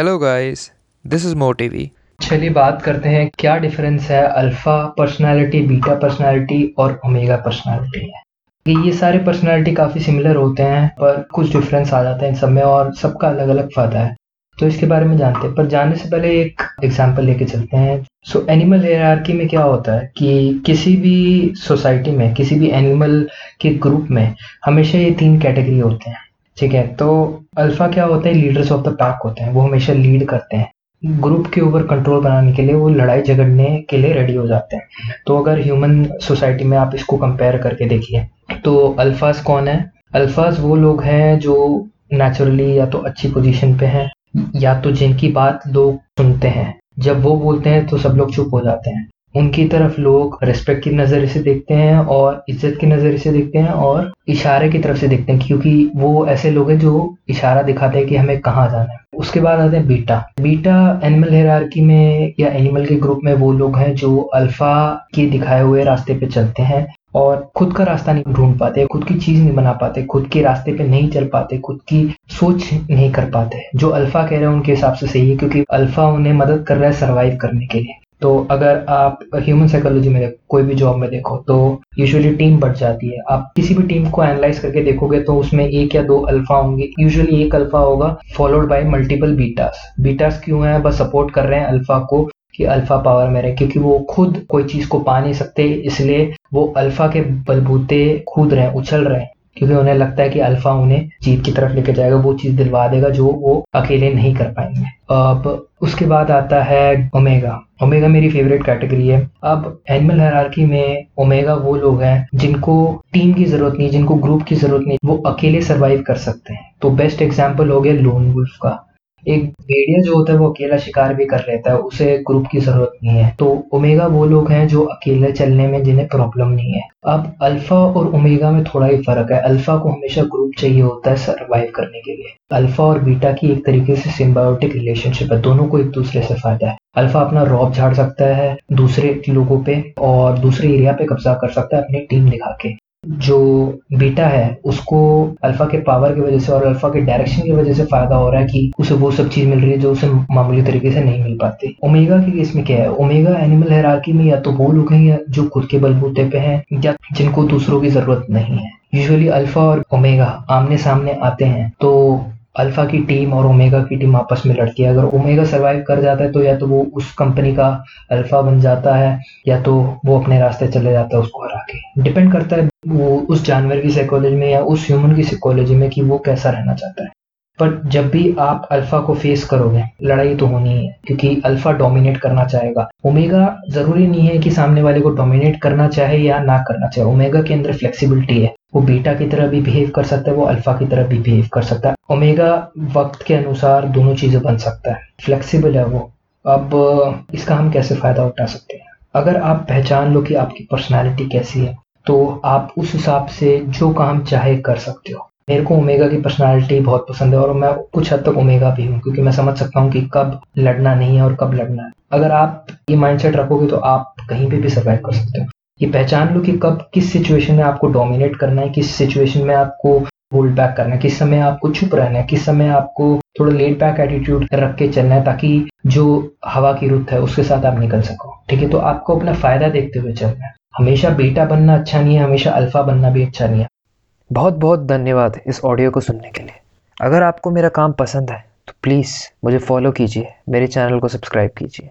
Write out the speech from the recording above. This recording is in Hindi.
Hello guys this is Motivi चलिए बात करते हैं, क्या डिफरेंस है अल्फ़ा पर्सनालिटी बीटा पर्सनालिटी और ओमेगा पर्सनालिटी में? ये सारे पर्सनालिटी काफ़ी सिमिलर होते हैं, पर कुछ डिफरेंस आ जाते हैं इन सब में और सबका अलग अलग फ़ायदा है। तो इसके बारे में जानते हैं। पर जानने से पहले एक एग्ज़ाम्पल लेके चलते हैं। सो एनिमल हेयरआर्की में क्या होता है कि किसी भी सोसाइटी में, किसी भी एनिमल के ग्रुप में हमेशा ये तीन कैटेगरी होते हैं। ठीक है? तो अल्फ़ा क्या होते हैं? लीडर्स ऑफ़ द पैक होते हैं। वो हमेशा लीड करते हैं। ग्रुप के ऊपर कंट्रोल बनाने के लिए वो लड़ाई झगड़ने के लिए रेडी हो जाते हैं। तो अगर ह्यूमन सोसाइटी में आप इसको कंपेयर करके देखिए तो अल्फाज कौन है? अल्फाज वो लोग हैं जो नेचुरली या तो अच्छी पोजीशन पे हैं, या तो जिनकी बात लोग सुनते हैं। जब वो बोलते हैं तो सब लोग चुप हो जाते हैं। उनकी तरफ़ लोग रिस्पेक्ट की नज़र से देखते हैं और इज़्ज़त की नज़र से देखते हैं और इशारे की तरफ़ से देखते हैं, क्योंकि वो ऐसे लोग हैं जो इशारा दिखाते हैं कि हमें कहाँ जाना है। उसके बाद आते हैं बीटा बीटा एनिमल हेरारकी में या एनिमल के ग्रुप में वो लोग हैं जो अल्फ़ा के दिखाए हुए रास्ते पे चलते हैं और खुद का रास्ता नहीं ढूंढ पाते, खुद की चीज़ नहीं बना पाते, खुद के रास्ते पे नहीं चल पाते, खुद की सोच नहीं कर पाते। जो अल्फ़ा कह रहे हैं उनके हिसाब से सही है, क्योंकि अल्फ़ा उन्हें मदद कर रहा है सरवाइव करने के लिए। तो अगर आप ह्यूमन साइकोलॉजी में कोई भी जॉब में देखो तो यूजुअली टीम बढ़ जाती है। आप किसी भी टीम को एनालाइज करके देखोगे तो उसमें एक या दो अल्फ़ा होंगे। यूजुअली एक अल्फ़ा होगा followed by multiple betas betas क्यों है? बस सपोर्ट कर रहे हैं अल्फ़ा को कि अल्फ़ा पावर में रहे, क्योंकि वो खुद कोई चीज़ को पा नहीं सकते, इसलिए वो अल्फ़ा के बलबूते कूद रहे, उछल रहे हैं। क्योंकि उन्हें लगता है कि अल्फ़ा उन्हें जीत की तरफ़ लेके जाएगा, वो चीज़ दिलवा देगा जो वो अकेले नहीं कर पाएँगे। अब उसके बाद आता है ओमेगा। ओमेगा मेरी फेवरेट कैटेगरी है। अब एनिमल हरारकी में ओमेगा वो लोग हैं जिनको टीम की ज़रूरत नहीं, जिनको ग्रुप की ज़रूरत नहीं, वो अकेले सर्वाइव कर सकते हैं। तो बेस्ट एग्ज़ाम्पल हो गया लोन वुल्फ का। एक भेड़िया जो होता है, वो अकेला शिकार भी कर लेता है, उसे ग्रुप की ज़रूरत नहीं है। तो ओमेगा वो लोग हैं जो अकेले चलने में जिन्हें प्रॉब्लम नहीं है। अब अल्फ़ा और ओमेगा में थोड़ा ही फ़र्क है। अल्फ़ा को हमेशा ग्रुप चाहिए होता है सरवाइव करने के लिए। अल्फ़ा और बीटा की एक तरीके से सिम्बायोटिक रिलेशनशिप है। दोनों को एक दूसरे से फ़ायदा है। अल्फ़ा अपना रॉब झाड़ सकता है दूसरे लोगों पे और दूसरे एरिया पे कब्जा कर सकता है अपनी टीम दिखा के। जो बीटा है, उसको अल्फ़ा के पावर की वजह से और अल्फ़ा के डायरेक्शन की वजह से फ़ायदा हो रहा है कि उसे वो सब चीज़ मिल रही है जो उसे मामूली तरीके से नहीं मिल पाती। ओमेगा के केस में क्या है? ओमेगा एनिमल हैराकी में या तो वो लोग हैं या जो खुद के बलबूते पे हैं या जिनको दूसरों की ज़रूरत नहीं है। यूजुअली अल्फ़ा और ओमेगा आमने सामने आते हैं तो अल्फ़ा की टीम और ओमेगा की टीम आपस में लड़ती है। अगर ओमेगा सरवाइव कर जाता है तो या तो वो उस कंपनी का अल्फ़ा बन जाता है, या तो वो अपने रास्ते चले जाता है उसको हरा के। डिपेंड करता है वो उस जानवर की साइकोलॉजी में या उस ह्यूमन की साइकोलॉजी में कि वो कैसा रहना चाहता है। पर जब भी आप अल्फ़ा को फेस करोगे, लड़ाई तो होनी है क्योंकि अल्फ़ा डोमिनेट करना चाहेगा। ओमेगा ज़रूरी नहीं है कि सामने वाले को डोमिनेट करना चाहे या ना करना चाहे। ओमेगा के अंदर फ्लेक्सिबिलिटी है। वो बीटा की तरह भी बिहेव कर सकता है, वो अल्फ़ा की तरह भी बिहेव कर सकता है। ओमेगा वक्त के अनुसार दोनों चीज़ें बन सकता है। फ्लेक्सिबल है वो। अब इसका हम कैसे फ़ायदा उठा सकते हैं? अगर आप पहचान लो कि आपकी पर्सनैलिटी कैसी है तो आप उस हिसाब से जो काम चाहे कर सकते हो। मेरे को ओमेगा की पर्सनालिटी बहुत पसंद है और मैं कुछ हद तक ओमेगा भी हूँ, क्योंकि मैं समझ सकता हूँ कि कब लड़ना नहीं है और कब लड़ना है। अगर आप ये माइंडसेट रखोगे तो आप कहीं पे भी सर्वाइव कर सकते हो। ये पहचान लो कि कब, किस सिचुएशन में आपको डोमिनेट करना है, किस सिचुएशन में आपको होल्ड बैक करना है, किस समय आपको चुप रहना है, किस समय आपको थोड़ा लेट बैक एटीट्यूड रख के चलना है ताकि जो हवा की रुत है उसके साथ आप निकल सको। ठीक है तो आपको अपना फ़ायदा देखते हुए चलना है। हमेशा बेटा बनना अच्छा नहीं है, हमेशा अल्फ़ा बनना भी अच्छा नहीं है। बहुत बहुत धन्यवाद इस ऑडियो को सुनने के लिए। अगर आपको मेरा काम पसंद है तो प्लीज़ मुझे फॉलो कीजिए, मेरे चैनल को सब्सक्राइब कीजिए।